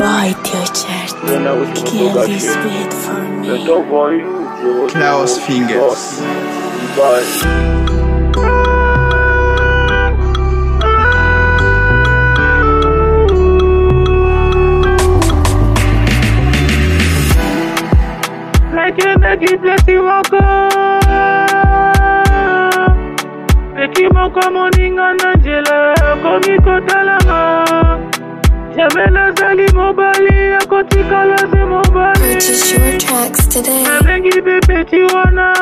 Why dear church, kill this bed for me. Klaus Fingers. Bye. ekimoko moninga na njela yakomi Chavela zali mobali ya ze mobali Purchase your tracks today. Abengi bebe tiwana